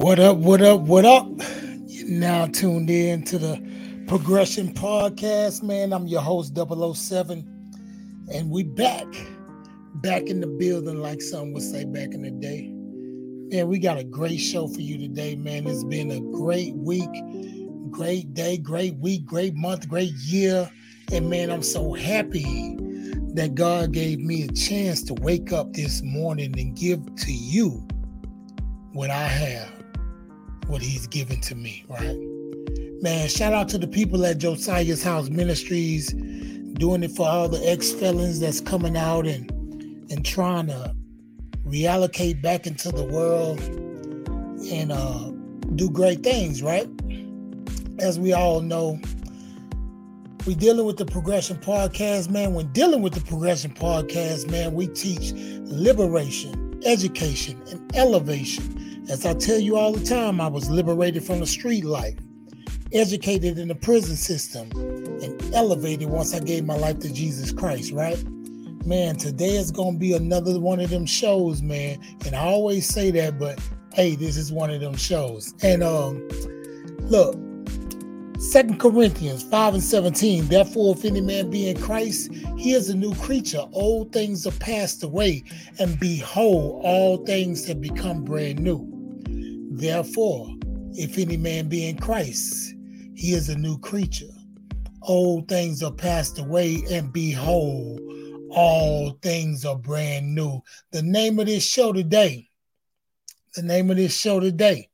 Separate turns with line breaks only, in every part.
What up, what up, what up? You're now tuned in to the Progression Podcast, man. I'm your host, 007, and we back. Back in the building, like some would say back in the day. Man, we got a great show for you today, man. It's been a great week, great day, great week, great month, great year. And man, I'm so happy that God gave me a chance to wake up this morning and give to you what I have what he's given to me, right? Man, shout out to the people at Josiah's House Ministries doing it for all the ex-felons that's coming out and and trying to reallocate back into the world and uh, do great things, right? As we all know, we dealing with the progression podcast, man. When dealing with the progression podcast, man, we teach liberation, education, and elevation as I tell you all the time, I was liberated from the street life, educated in the prison system, and elevated once I gave my life to Jesus Christ, right? Man, today is going to be another one of them shows, man. And I always say that, but hey, this is one of them shows. And um, look, Second Corinthians 5 and 17. Therefore, if any man be in Christ, he is a new creature. Old things are passed away, and behold, all things have become brand new. Therefore, if any man be in Christ, he is a new creature. Old things are passed away, and behold, all things are brand new. The name of this show today, the name of this show today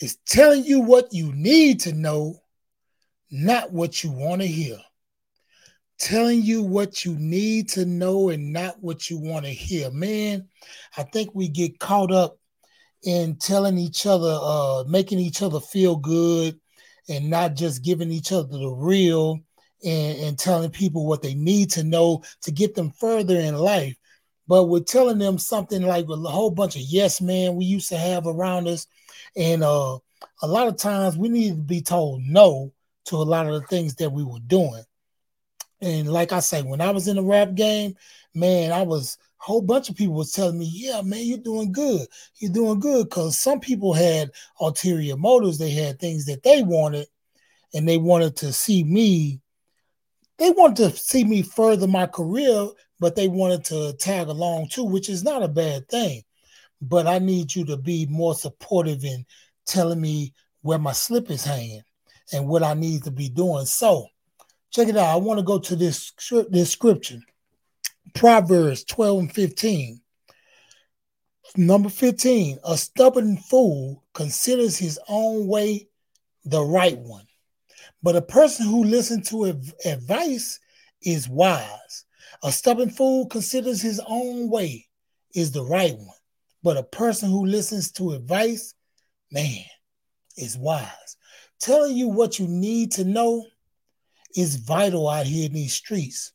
is telling you what you need to know, not what you want to hear. Telling you what you need to know and not what you want to hear. Man, I think we get caught up in telling each other, uh, making each other feel good, and not just giving each other the real and, and telling people what they need to know to get them further in life. But we're telling them something like a whole bunch of yes man we used to have around us. And uh, a lot of times we need to be told no to a lot of the things that we were doing. And like I say, when I was in the rap game, man, I was a whole bunch of people was telling me, "Yeah, man, you're doing good. You're doing good." Because some people had ulterior motives. They had things that they wanted, and they wanted to see me. They wanted to see me further my career, but they wanted to tag along too, which is not a bad thing. But I need you to be more supportive in telling me where my slip is hanging and what I need to be doing. So, check it out. I want to go to this this scripture. Proverbs 12 and 15. Number 15, a stubborn fool considers his own way the right one, but a person who listens to advice is wise. A stubborn fool considers his own way is the right one, but a person who listens to advice, man, is wise. Telling you what you need to know is vital out here in these streets.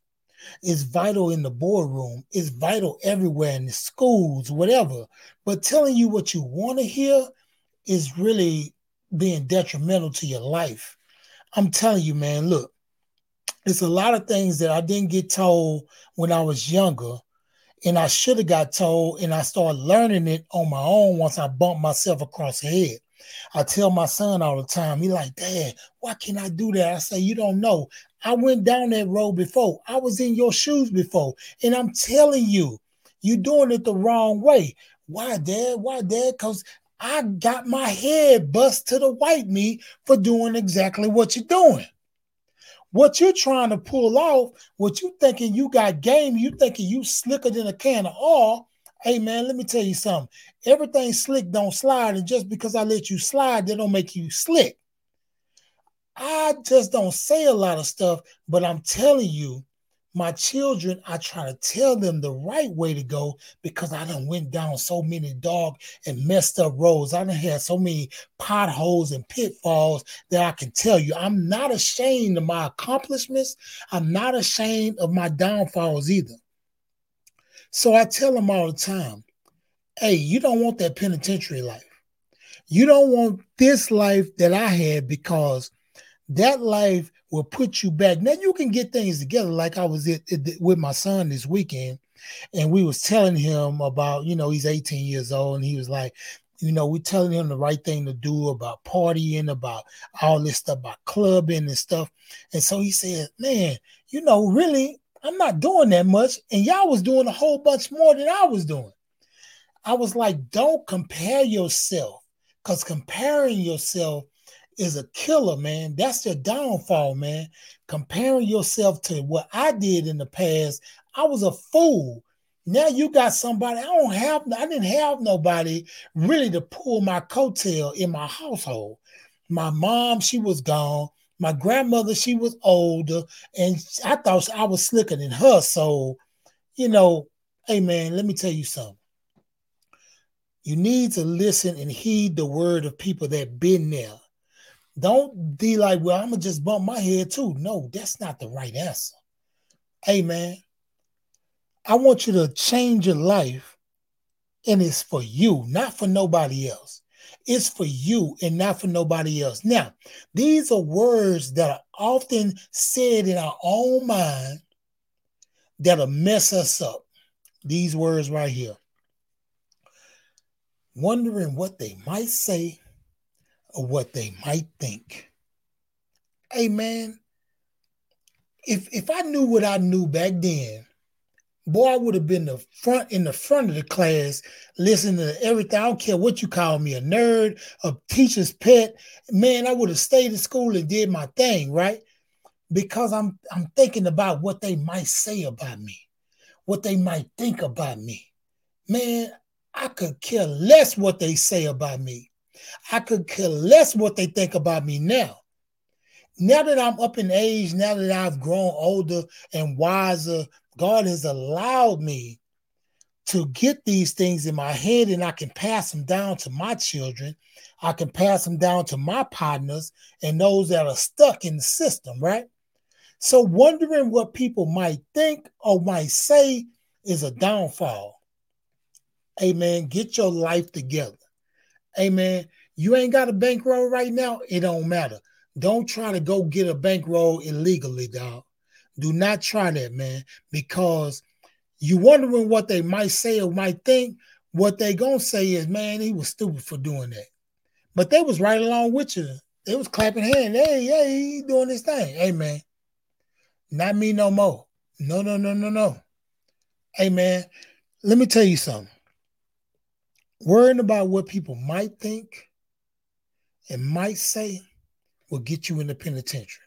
It's vital in the boardroom. It's vital everywhere in the schools, whatever. But telling you what you want to hear is really being detrimental to your life. I'm telling you, man, look, it's a lot of things that I didn't get told when I was younger. And I should have got told, and I started learning it on my own once I bumped myself across the head. I tell my son all the time, he like, Dad, why can't I do that? I say, you don't know. I went down that road before. I was in your shoes before. And I'm telling you, you're doing it the wrong way. Why, Dad? Why, Dad? Because I got my head bust to the white meat for doing exactly what you're doing. What you're trying to pull off, what you thinking you got game, you thinking you slicker than a can of oil. Hey man, let me tell you something. Everything slick don't slide, and just because I let you slide, that don't make you slick. I just don't say a lot of stuff, but I'm telling you, my children, I try to tell them the right way to go because I done went down so many dog and messed up roads. I done had so many potholes and pitfalls that I can tell you. I'm not ashamed of my accomplishments. I'm not ashamed of my downfalls either. So I tell them all the time, hey, you don't want that penitentiary life. You don't want this life that I had because – that life will put you back. Now you can get things together. Like I was with my son this weekend, and we was telling him about, you know, he's 18 years old, and he was like, You know, we're telling him the right thing to do about partying, about all this stuff, about clubbing and stuff. And so he said, Man, you know, really, I'm not doing that much. And y'all was doing a whole bunch more than I was doing. I was like, don't compare yourself because comparing yourself is a killer, man. That's your downfall, man. Comparing yourself to what I did in the past, I was a fool. Now you got somebody. I don't have. I didn't have nobody really to pull my coattail in my household. My mom, she was gone. My grandmother, she was older, and I thought I was slicker than her. So, you know, hey man, let me tell you something. You need to listen and heed the word of people that been there. Don't be like, well, I'm gonna just bump my head too. No, that's not the right answer. Hey man, I want you to change your life, and it's for you, not for nobody else. It's for you and not for nobody else. Now, these are words that are often said in our own mind that'll mess us up. These words right here. Wondering what they might say or what they might think. Hey man, if if I knew what I knew back then, boy, I would have been the front in the front of the class, listening to everything. I don't care what you call me, a nerd, a teacher's pet. Man, I would have stayed in school and did my thing, right? Because I'm I'm thinking about what they might say about me, what they might think about me. Man, I could care less what they say about me. I could care less what they think about me now. Now that I'm up in age, now that I've grown older and wiser, God has allowed me to get these things in my head and I can pass them down to my children. I can pass them down to my partners and those that are stuck in the system, right? So, wondering what people might think or might say is a downfall. Amen. Get your life together. Amen. You ain't got a bankroll right now, it don't matter. Don't try to go get a bankroll illegally, dog. Do not try that, man, because you wondering what they might say or might think. What they gonna say is, man, he was stupid for doing that. But they was right along with you. They was clapping hands. Hey, hey, he doing this thing. Hey, man, not me no more. No, no, no, no, no. Hey, man, let me tell you something. Worrying about what people might think and might say will get you in the penitentiary.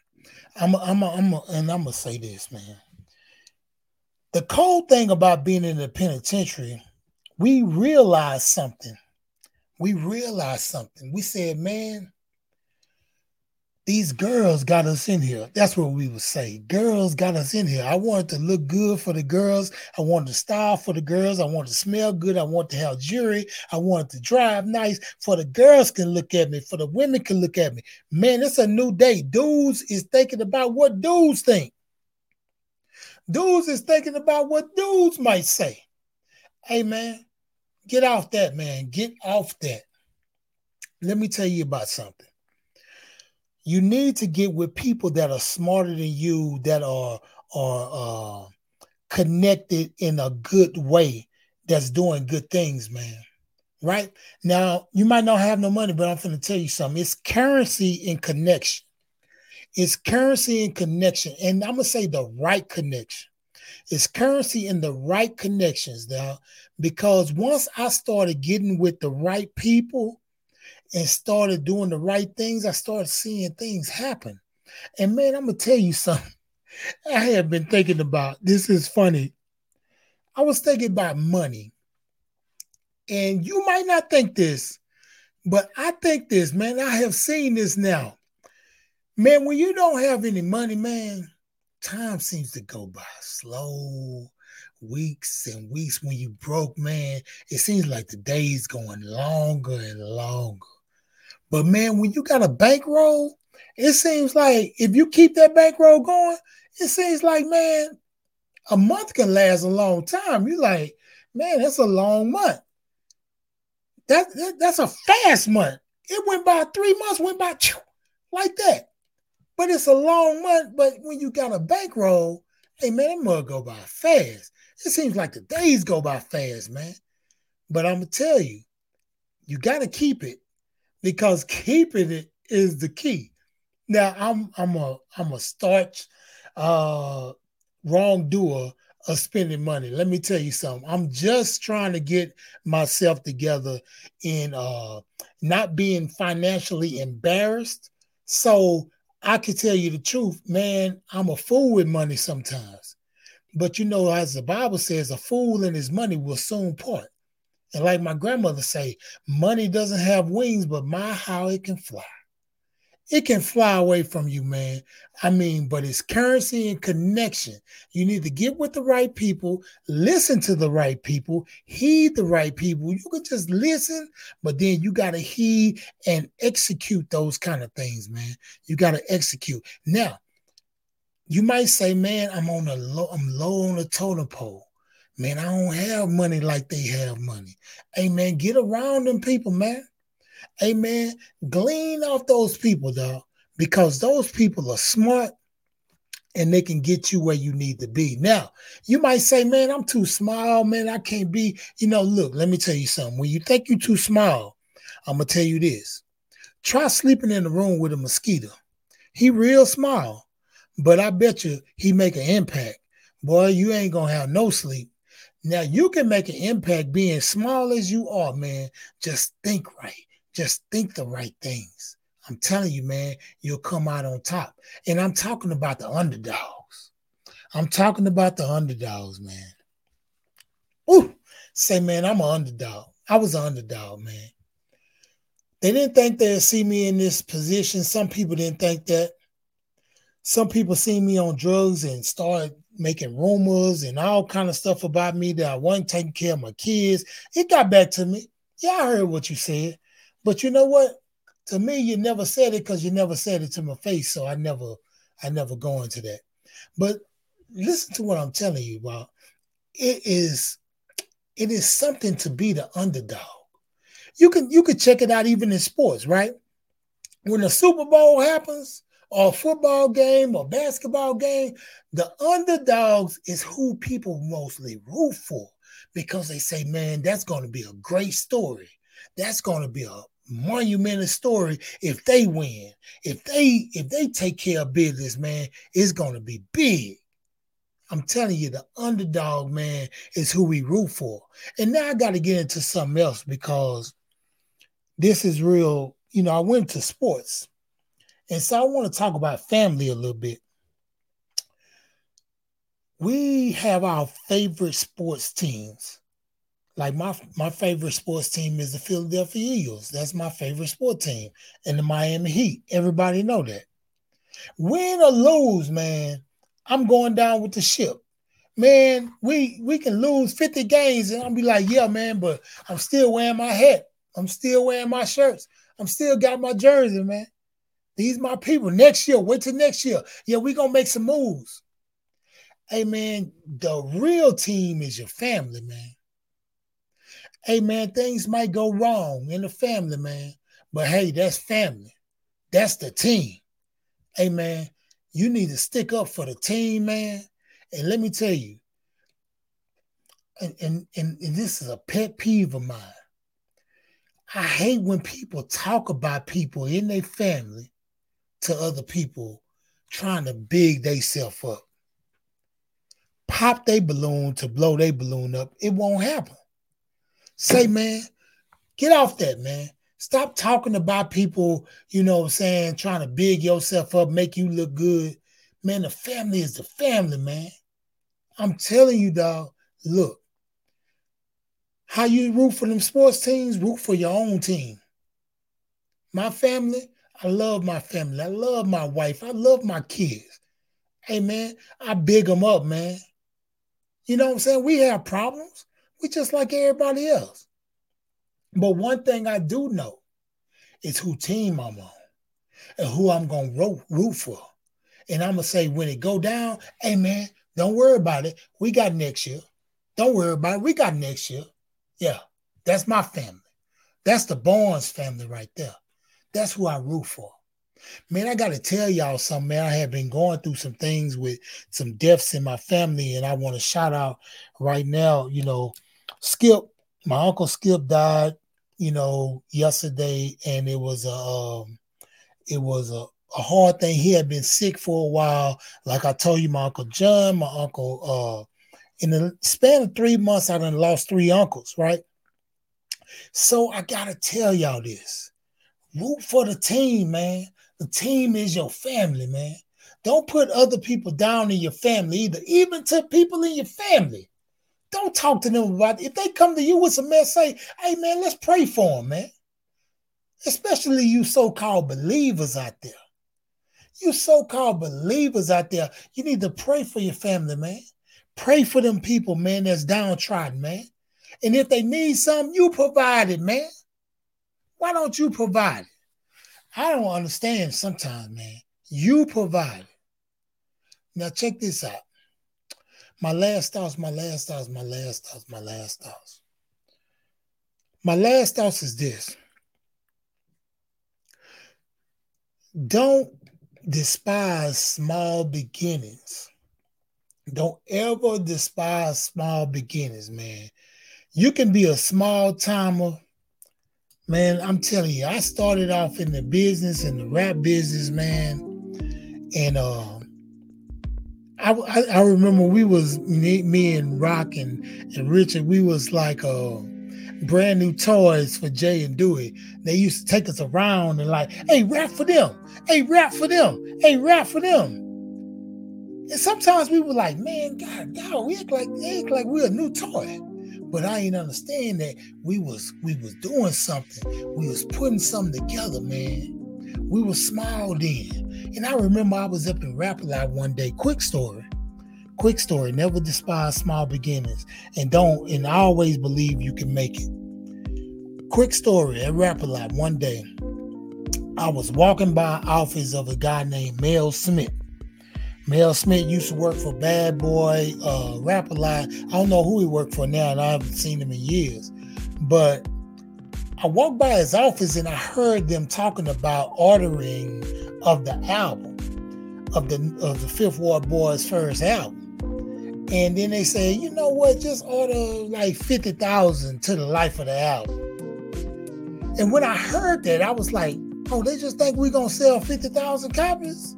I'm a, I'm a, I'm a, and I'm gonna say this, man. The cold thing about being in the penitentiary, we realized something. We realized something. We said, man, these girls got us in here. That's what we would say. Girls got us in here. I wanted to look good for the girls. I wanted to style for the girls. I wanted to smell good. I wanted to have jewelry. I wanted to drive nice for the girls can look at me, for the women can look at me. Man, it's a new day. Dudes is thinking about what dudes think. Dudes is thinking about what dudes might say. Hey, man, get off that, man. Get off that. Let me tell you about something you need to get with people that are smarter than you, that are are uh, connected in a good way, that's doing good things, man. Right now, you might not have no money, but I'm going to tell you something. It's currency in connection. It's currency in connection, and I'm gonna say the right connection. It's currency in the right connections now, because once I started getting with the right people, and started doing the right things, I started seeing things happen. And man, I'm gonna tell you something. I have been thinking about this is funny. I was thinking about money. And you might not think this, but I think this, man. I have seen this now. Man, when you don't have any money, man, time seems to go by slow. Weeks and weeks when you broke, man, it seems like the days going longer and longer. But man, when you got a bankroll, it seems like if you keep that bankroll going, it seems like man, a month can last a long time. You're like, man, that's a long month. That, that that's a fast month. It went by three months, went by like that. But it's a long month. But when you got a bankroll, hey man, that mug go by fast. It seems like the days go by fast, man. But I'm gonna tell you, you got to keep it because keeping it is the key. Now I'm I'm a I'm a starch uh wrongdoer of spending money. Let me tell you something. I'm just trying to get myself together in uh not being financially embarrassed. So I can tell you the truth, man, I'm a fool with money sometimes. But you know, as the Bible says, a fool and his money will soon part. And like my grandmother say, money doesn't have wings, but my how it can fly it can fly away from you, man. I mean, but it's currency and connection. You need to get with the right people, listen to the right people, heed the right people. You can just listen, but then you got to heed and execute those kind of things, man. You got to execute. Now, you might say, man, I'm on a low, I'm low on the totem pole. Man, I don't have money like they have money. Hey, man, get around them people, man. Hey, Amen. Glean off those people, though, because those people are smart and they can get you where you need to be. Now, you might say, man, I'm too small, man. I can't be, you know, look, let me tell you something. When you think you're too small, I'm going to tell you this. Try sleeping in a room with a mosquito. He real small, but I bet you he make an impact. Boy, you ain't to have no sleep. Now, you can make an impact being small as you are, man. Just think right. Just think the right things. I'm telling you, man, you'll come out on top. And I'm talking about the underdogs. I'm talking about the underdogs, man. Ooh, say, man, I'm an underdog. I was an underdog, man. They didn't think they'd see me in this position. Some people didn't think that. Some people see me on drugs and started making rumors and all kind of stuff about me that I wasn't taking care of my kids. It got back to me. Yeah, I heard what you said. But you know what? To me, you never said it because you never said it to my face. So I never, I never go into that. But listen to what I'm telling you about. It is, it is something to be the underdog. You can you can check it out even in sports, right? When the Super Bowl happens, or a football game or basketball game, the underdogs is who people mostly root for because they say, man, that's going to be a great story. That's going to be a monumental story if they win. If they if they take care of business, man, it's gonna be big. I'm telling you, the underdog man is who we root for. And now I got to get into something else because this is real. You know, I went to sports, and so I want to talk about family a little bit. We have our favorite sports teams. Like my my favorite sports team is the Philadelphia Eagles. That's my favorite sport team, and the Miami Heat. Everybody know that. Win or lose, man, I'm going down with the ship. Man, we we can lose 50 games, and I'll be like, yeah, man, but I'm still wearing my hat. I'm still wearing my shirts. I'm still got my jersey, man. These my people. Next year, wait till next year. Yeah, we gonna make some moves. Hey man, the real team is your family, man hey man, things might go wrong in the family, man. But hey, that's family. That's the team. Hey man, you need to stick up for the team, man. And let me tell you, and, and, and, and this is a pet peeve of mine. I hate when people talk about people in their family to other people trying to big themselves up. Pop they balloon to blow they balloon up. It won't happen. Say, man, get off that, man. Stop talking about people, you know I'm saying, trying to big yourself up, make you look good. Man, the family is the family, man. I'm telling you, dog, look, how you root for them sports teams, root for your own team. My family, I love my family. I love my wife. I love my kids. Hey, man, I big them up, man. You know what I'm saying? We have problems. We just like everybody else. But one thing I do know is who team I'm on and who I'm gonna root, root for. And I'm gonna say when it go down, hey man, don't worry about it. We got next year. Don't worry about it. We got next year. Yeah, that's my family. That's the Barnes family right there. That's who I root for. Man, I got to tell y'all something, man. I have been going through some things with some deaths in my family, and I want to shout out right now, you know, Skip, my uncle Skip died you know, yesterday, and it was a um, it was a, a hard thing. He had been sick for a while. Like I told you, my uncle John, my uncle, uh, in the span of three months, I done lost three uncles, right? So I gotta tell y'all this. Root for the team, man. The team is your family, man. Don't put other people down in your family either, even to people in your family. Don't talk to them about it. If they come to you with some mess, say, hey man, let's pray for them, man. Especially you so-called believers out there. You so-called believers out there, you need to pray for your family, man. Pray for them people, man, that's downtrodden, man. And if they need something, you provide it, man. Why don't you provide it? I don't understand sometimes, man. You provide it. Now check this out. My last thoughts, my last thoughts, my last thoughts, my last thoughts. My last thoughts is this. Don't despise small beginnings. Don't ever despise small beginnings, man. You can be a small timer. Man, I'm telling you, I started off in the business in the rap business, man. And uh I, I, I remember we was me, me and Rock and, and Richard. We was like uh, brand new toys for Jay and Dewey. They used to take us around and like, hey, rap for them. Hey, rap for them. Hey, rap for them. And sometimes we were like, man, God, God, we act like act like we're a new toy. But I ain't understand that we was we was doing something. We was putting something together, man. We were small then. And I remember I was up in Rap-A-Lot one day. Quick story. Quick story. Never despise small beginnings. And don't, and always believe you can make it. Quick story at Rap-A-Lot one day. I was walking by office of a guy named Mel Smith. Mel Smith used to work for Bad Boy, uh, Rap I don't know who he worked for now, and I haven't seen him in years. But I walked by his office and I heard them talking about ordering of the album of the of the Fifth Ward Boys' first album. And then they say, you know what, just order like 50,000 to the life of the album. And when I heard that, I was like, oh, they just think we're gonna sell 50,000 copies?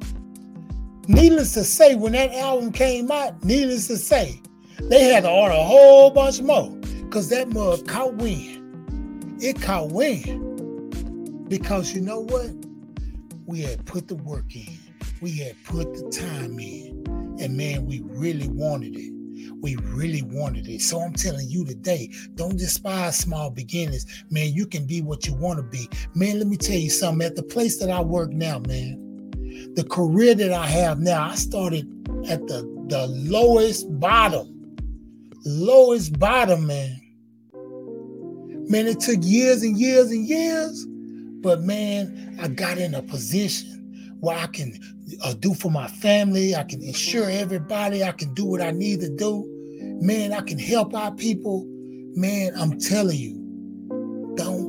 Needless to say, when that album came out, needless to say, they had to order a whole bunch more because that mug caught wind. It caught wind. Because you know what? We had put the work in. We had put the time in. And man, we really wanted it. We really wanted it. So I'm telling you today, don't despise small beginnings. Man, you can be what you want to be. Man, let me tell you something. At the place that I work now, man, the career that I have now, I started at the, the lowest bottom. Lowest bottom, man. Man, it took years and years and years, but man, I got in a position where I can uh, do for my family. I can insure everybody. I can do what I need to do. Man, I can help out people. Man, I'm telling you,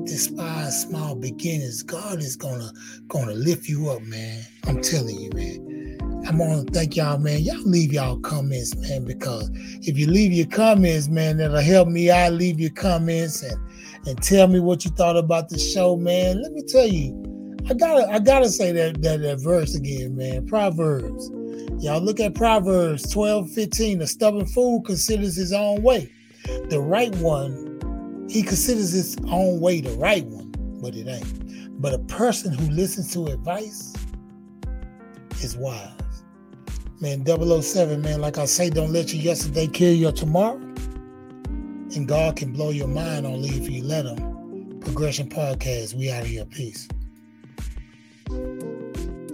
despise small beginnings. God is gonna gonna lift you up, man. I'm telling you, man. I'm gonna thank y'all, man. Y'all leave y'all comments, man, because if you leave your comments, man, that'll help me I Leave your comments and and tell me what you thought about the show, man. Let me tell you, I gotta I gotta say that that, that verse again, man. Proverbs. Y'all look at Proverbs 12, 15. A stubborn fool considers his own way. The right one, he considers his own way the right one, but it ain't. But a person who listens to advice is wise. Man, 007, man, like I say, don't let your yesterday kill your tomorrow. And God can blow your mind on leave if you let him. Progression Podcast, we out of here. Peace.